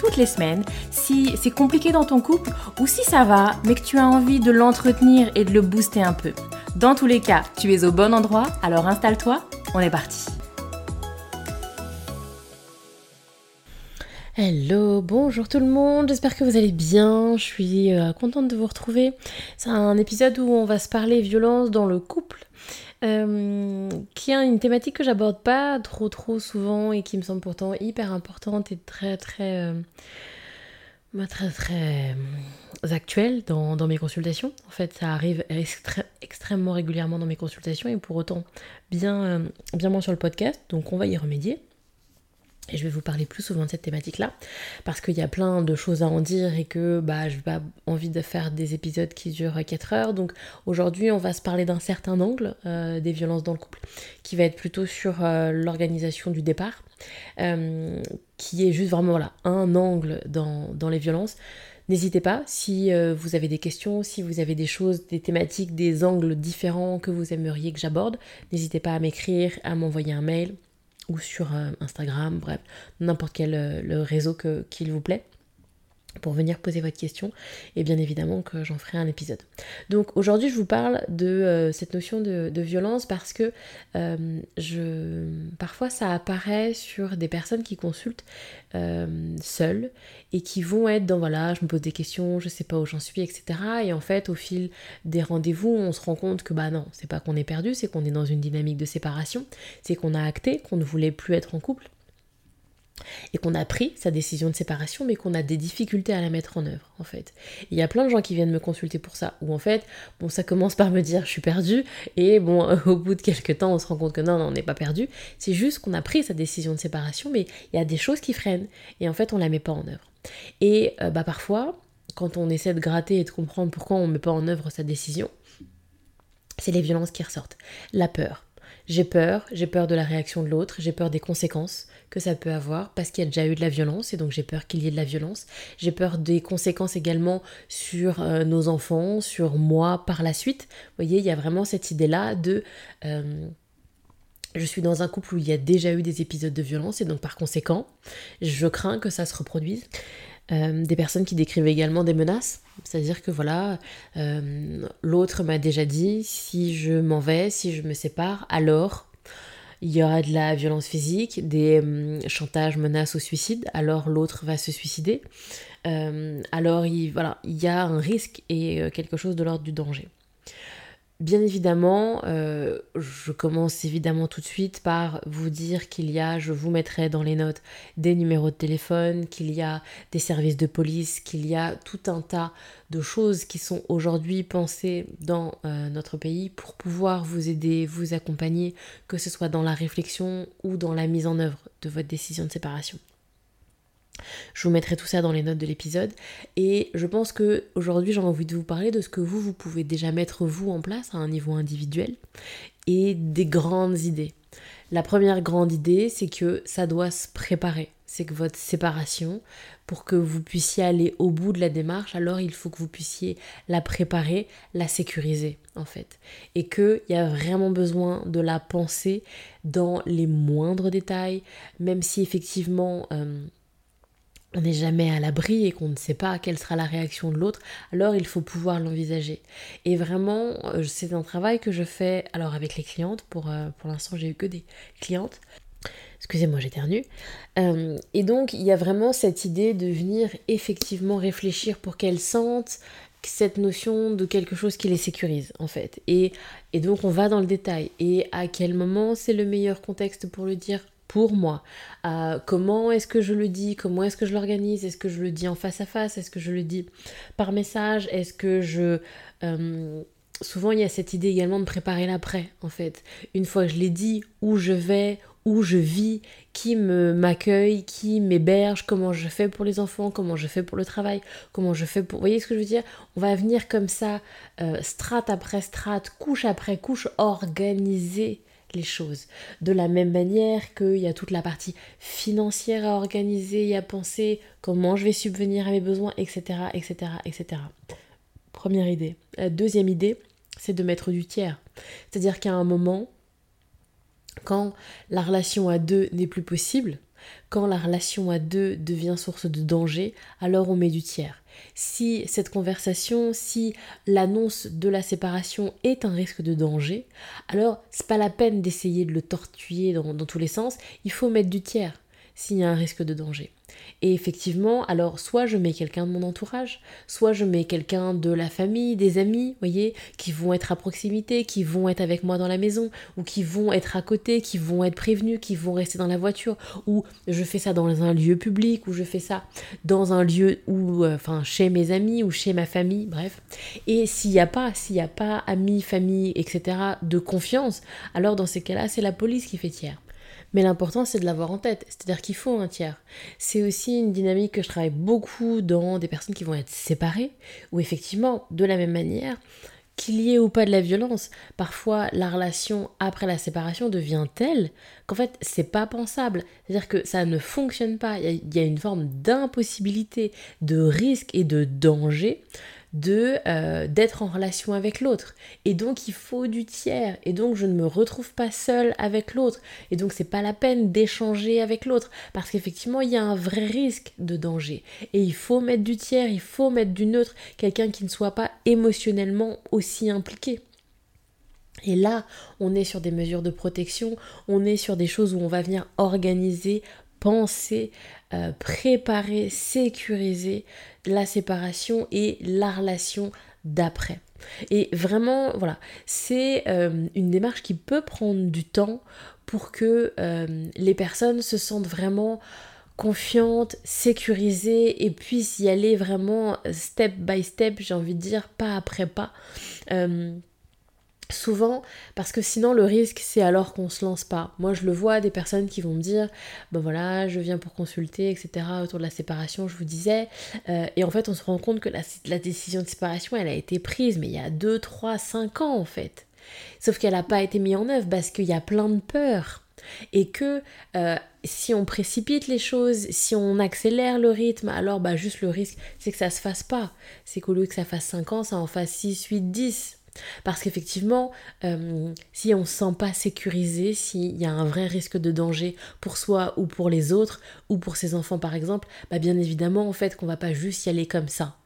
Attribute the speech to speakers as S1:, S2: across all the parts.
S1: toutes les semaines si c'est compliqué dans ton couple ou si ça va, mais que tu as envie de l'entretenir et de le booster un peu. Dans tous les cas, tu es au bon endroit, alors installe-toi, on est parti. Hello, bonjour tout le monde, j'espère que vous allez bien, je suis euh, contente de vous retrouver. C'est un épisode où on va se parler violence dans le couple. Euh, qui est une thématique que j'aborde pas trop trop souvent et qui me semble pourtant hyper importante et très très euh, bah, très euh, actuelle dans, dans, mes consultations. En fait, ça arrive extrêmement régulièrement dans mes consultations et pour autant bien, bien moins sur le podcast, donc on va y remédier. Et je vais vous parler plus souvent de cette thématique-là, parce qu'il y a plein de choses à en dire et que bah, je n'ai pas envie de faire des épisodes qui durent 4 heures. Donc aujourd'hui, on va se parler d'un certain angle euh, des violences dans le couple, qui va être plutôt sur euh, l'organisation du départ, euh, qui est juste vraiment un angle dans, dans les violences. N'hésitez pas, si vous avez des questions, si vous avez des choses, des thématiques, des angles différents que vous aimeriez que j'aborde, n'hésitez pas à m'écrire, à m'envoyer un mail ou sur euh, Instagram, bref, n'importe quel euh, le réseau qu'il vous plaît pour venir poser votre question et bien évidemment que j'en ferai un épisode. Donc aujourd'hui je vous parle de euh, cette notion de, violence parce que euh, je, parfois ça apparaît sur des personnes qui consultent euh, seules et qui vont être dans voilà je me pose des questions, je sais pas où j'en suis etc. Et en fait au fil des rendez-vous on se rend compte que bah non c'est pas qu'on est perdu c'est qu'on est dans une dynamique de séparation, c'est qu'on a acté qu'on ne voulait plus être en couple et qu'on a pris sa décision de séparation, mais qu'on a des difficultés à la mettre en œuvre, en fait. Il y a plein de gens qui viennent me consulter pour ça, où en fait, bon, ça commence par me dire je suis perdu, et bon, au bout de quelques temps, on se rend compte que non, non on n'est pas perdu. C'est juste qu'on a pris sa décision de séparation, mais il y a des choses qui freinent, et en fait, on la met pas en œuvre. Et euh, bah parfois, quand on essaie de gratter et de comprendre pourquoi on met pas en œuvre sa décision, c'est les violences qui ressortent. La peur. J'ai peur, j'ai peur de la réaction de l'autre, j'ai peur des conséquences, que ça peut avoir parce qu'il y a déjà eu de la violence et donc j'ai peur qu'il y ait de la violence. J'ai peur des conséquences également sur euh, nos enfants, sur moi par la suite. Vous voyez, il y a vraiment cette idée-là de... Euh, je suis dans un couple où il y a déjà eu des épisodes de violence et donc par conséquent, je crains que ça se reproduise. Euh, des personnes qui décrivent également des menaces, c'est-à-dire que voilà, l'autre m'a déjà dit si je m'en vais, si je me sépare, alors il y aura de la violence physique, des hum, chantages, menaces au suicide, alors l'autre va se suicider. Euh, alors il, il y a un risque et euh, quelque chose de l'ordre du danger. Bien évidemment, euh, je commence évidemment tout de suite par vous dire qu'il y a, je vous mettrai dans les notes, des numéros de téléphone, qu'il y a des services de police, qu'il y a tout un tas de choses qui sont aujourd'hui pensées dans euh, notre pays pour pouvoir vous aider, vous accompagner, que ce soit dans la réflexion ou dans la mise en œuvre de votre décision de séparation. Je vous mettrai tout ça dans les notes de l'épisode. Et je pense que aujourd'hui j'ai envie de vous parler de ce que vous, vous pouvez déjà mettre vous en place à un niveau individuel et des grandes idées. La première grande idée, c'est que ça doit se préparer. C'est que votre séparation, pour que vous puissiez aller au bout de la démarche, alors il faut que vous puissiez la préparer, la sécuriser en fait. Et qu'il y a vraiment besoin de la penser dans les moindres détails, même si effectivement... Euh, on n'est jamais à l'abri et qu'on ne sait pas quelle sera la réaction de l'autre, alors il faut pouvoir l'envisager. Et vraiment, euh, c'est un travail que je fais alors avec les clientes, pour, euh, pour l'instant j'ai eu que des clientes. Excusez-moi, j'éternue. Euh, et donc, il y a vraiment cette idée de venir effectivement réfléchir pour qu'elles sentent cette notion de quelque chose qui les sécurise, en fait. Et, et donc, on va dans le détail. Et à quel moment c'est le meilleur contexte pour le dire? Pour moi. Euh, comment est-ce que je le dis? Comment est-ce que je l'organise? Est-ce que je le dis en face à face? Est-ce que je le dis par message? Est-ce que je... Euh, souvent, il y a cette idée également de préparer l'après, en fait. Une fois que je l'ai dit, où je vais, où je vis, qui me m'accueille, qui m'héberge, comment je fais pour les enfants, comment je fais pour le travail, comment je fais pour... Vous voyez ce que je veux dire? On va venir comme ça, euh, strate après strate, couche après couche, organiser les choses. De la même manière qu'il y a toute la partie financière à organiser et à penser, comment je vais subvenir à mes besoins, etc., etc., etc. Première idée. La deuxième idée, c'est de mettre du tiers. C'est-à-dire qu'à un moment, quand la relation à deux n'est plus possible, quand la relation à deux devient source de danger, alors on met du tiers. Si cette conversation, si l'annonce de la séparation est un risque de danger, alors c'est pas la peine d'essayer de le tortuer dans, dans tous les sens, il faut mettre du tiers s'il y a un risque de danger. Et effectivement, alors soit je mets quelqu'un de mon entourage, soit je mets quelqu'un de la famille, des amis, voyez, qui vont être à proximité, qui vont être avec moi dans la maison, ou qui vont être à côté, qui vont être prévenus, qui vont rester dans la voiture, ou je fais ça dans un lieu public, ou je fais ça dans un lieu où, euh, enfin, chez mes amis ou chez ma famille, bref. Et s'il n'y a pas, s'il n'y a pas amis, famille, etc., de confiance, alors dans ces cas-là, c'est la police qui fait tiers. Mais l'important, c'est de l'avoir en tête. C'est-à-dire qu'il faut un tiers. C'est aussi une dynamique que je travaille beaucoup dans des personnes qui vont être séparées, où effectivement, de la même manière, qu'il y ait ou pas de la violence, parfois la relation après la séparation devient telle qu'en fait c'est pas pensable. C'est-à-dire que ça ne fonctionne pas. Il y a une forme d'impossibilité, de risque et de danger de euh, d'être en relation avec l'autre. Et donc il faut du tiers. Et donc je ne me retrouve pas seule avec l'autre. Et donc c'est pas la peine d'échanger avec l'autre. Parce qu'effectivement il y a un vrai risque de danger. Et il faut mettre du tiers il faut mettre du neutre. Quelqu'un qui ne soit pas émotionnellement aussi impliqué. Et là, on est sur des mesures de protection, on est sur des choses où on va venir organiser, penser, euh, préparer, sécuriser la séparation et la relation d'après. Et vraiment, voilà, c'est euh, une démarche qui peut prendre du temps pour que euh, les personnes se sentent vraiment confiantes, sécurisées et puissent y aller vraiment step by step, j'ai envie de dire, pas après pas. Souvent, parce que sinon le risque c'est alors qu'on se lance pas. Moi je le vois, des personnes qui vont me dire, ben voilà, je viens pour consulter, etc. autour de la séparation, je vous disais. Euh, et en fait on se rend compte que la, décision de séparation elle a été prise, mais il y a 2, 3, 5 ans en fait. Sauf qu'elle n'a pas été mise en œuvre parce qu'il y a plein de peurs. Et que euh, si on précipite les choses, si on accélère le rythme, alors bah juste le risque c'est que ça se fasse pas. C'est qu'au lieu que ça fasse 5 ans, ça en fasse 6, 8, 10. Parce qu'effectivement, euh, si on ne se sent pas sécurisé, s'il y a un vrai risque de danger pour soi ou pour les autres, ou pour ses enfants par exemple, bah bien évidemment en fait qu'on va pas juste y aller comme ça.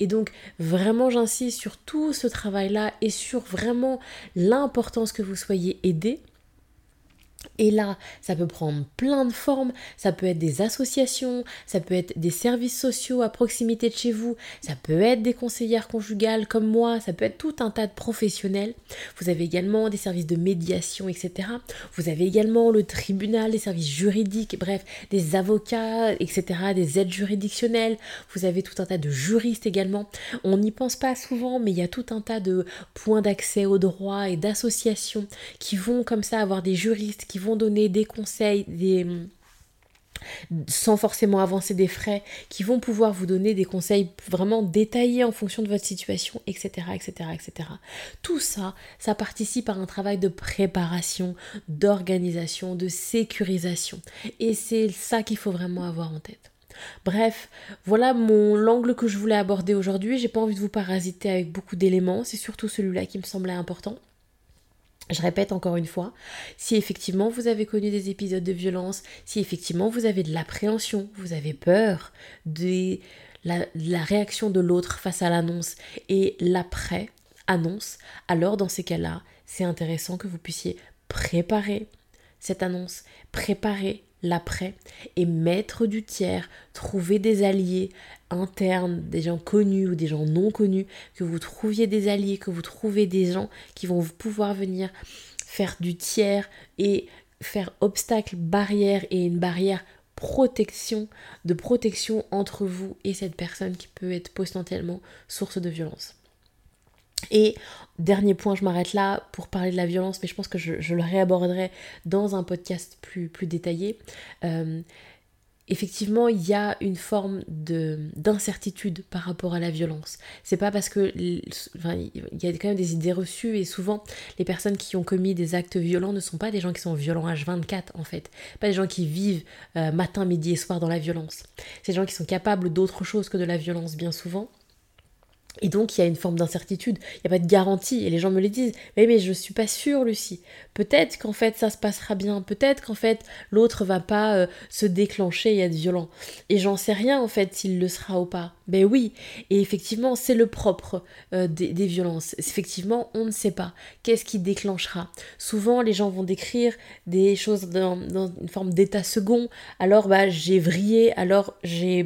S1: Et donc vraiment j'insiste sur tout ce travail-là et sur vraiment l'importance que vous soyez aidé et là, ça peut prendre plein de formes, ça peut être des associations, ça peut être des services sociaux à proximité de chez vous, ça peut être des conseillères conjugales comme moi, ça peut être tout un tas de professionnels. Vous avez également des services de médiation, etc. Vous avez également le tribunal, des services juridiques, bref, des avocats, etc., des aides juridictionnelles. Vous avez tout un tas de juristes également. On n'y pense pas souvent, mais il y a tout un tas de points d'accès au droit et d'associations qui vont comme ça avoir des juristes qui vont donner des conseils, sans forcément avancer des frais, qui vont pouvoir vous donner des conseils vraiment détaillés en fonction de votre situation, etc., etc., etc. Tout ça, ça participe à un travail de préparation, d'organisation, de sécurisation. Et c'est ça qu'il faut vraiment avoir en tête. Bref, voilà mon l'angle que je voulais aborder aujourd'hui. J'ai pas envie de vous parasiter avec beaucoup d'éléments, c'est surtout celui-là qui me semblait important. Je répète encore une fois, si effectivement vous avez connu des épisodes de violence, si effectivement vous avez de l'appréhension, vous avez peur de la, réaction de l'autre face à l'annonce et l'après-annonce, alors dans ces cas-là, c'est intéressant que vous puissiez préparer cette annonce, préparer l'après et mettre du tiers, trouver des alliés internes, des gens connus ou des gens non connus, que vous trouviez des alliés, que vous trouvez des gens qui vont pouvoir venir faire du tiers et faire obstacle, barrière et une barrière protection, de protection entre vous et cette personne qui peut être potentiellement source de violence. Et dernier point, je m'arrête là pour parler de la violence, mais je pense que je, le réaborderai dans un podcast plus, plus détaillé. Euh, effectivement, il y a une forme d'incertitude par rapport à la violence. C'est pas parce que. Enfin, il y a quand même des idées reçues et souvent, les personnes qui ont commis des actes violents ne sont pas des gens qui sont violents H24 en fait. Pas des gens qui vivent euh, matin, midi et soir dans la violence. C'est des gens qui sont capables d'autre chose que de la violence bien souvent et donc il y a une forme d'incertitude, il n'y a pas de garantie, et les gens me le disent, mais, mais je ne suis pas sûre Lucie, peut-être qu'en fait ça se passera bien, peut-être qu'en fait l'autre va pas euh, se déclencher et être violent, et j'en sais rien en fait s'il le sera ou pas, ben oui, et effectivement c'est le propre euh, des, violences, effectivement on ne sait pas, qu'est-ce qui déclenchera, souvent les gens vont décrire des choses dans, dans une forme d'état second, alors bah j'ai vrillé, alors j'ai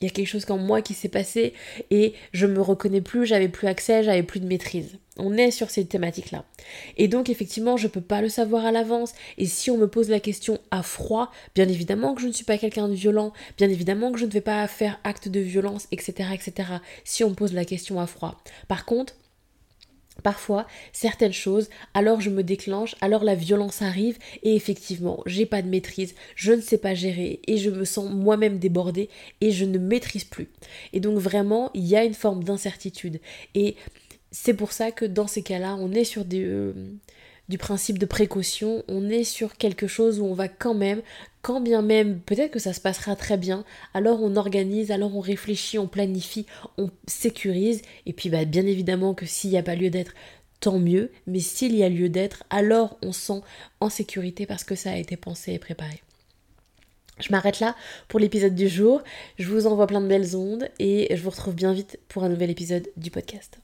S1: il y a quelque chose comme moi qui s'est passé et je me reconnais plus, j'avais plus accès, j'avais plus de maîtrise. On est sur ces thématiques-là. Et donc effectivement, je peux pas le savoir à l'avance. Et si on me pose la question à froid, bien évidemment que je ne suis pas quelqu'un de violent, bien évidemment que je ne vais pas faire acte de violence, etc., etc. Si on me pose la question à froid. Par contre, Parfois, certaines choses, alors je me déclenche, alors la violence arrive et effectivement, j'ai pas de maîtrise, je ne sais pas gérer et je me sens moi-même débordée et je ne maîtrise plus. Et donc vraiment, il y a une forme d'incertitude et c'est pour ça que dans ces cas-là, on est sur euh, du principe de précaution, on est sur quelque chose où on va quand même, quand bien même peut-être que ça se passera très bien, alors on organise, alors on réfléchit, on planifie, on sécurise, et puis bah, bien évidemment que s'il n'y a pas lieu d'être, tant mieux, mais s'il y a lieu d'être, alors on sent en sécurité parce que ça a été pensé et préparé. Je m'arrête là pour l'épisode du jour, je vous envoie plein de belles ondes et je vous retrouve bien vite pour un nouvel épisode du podcast.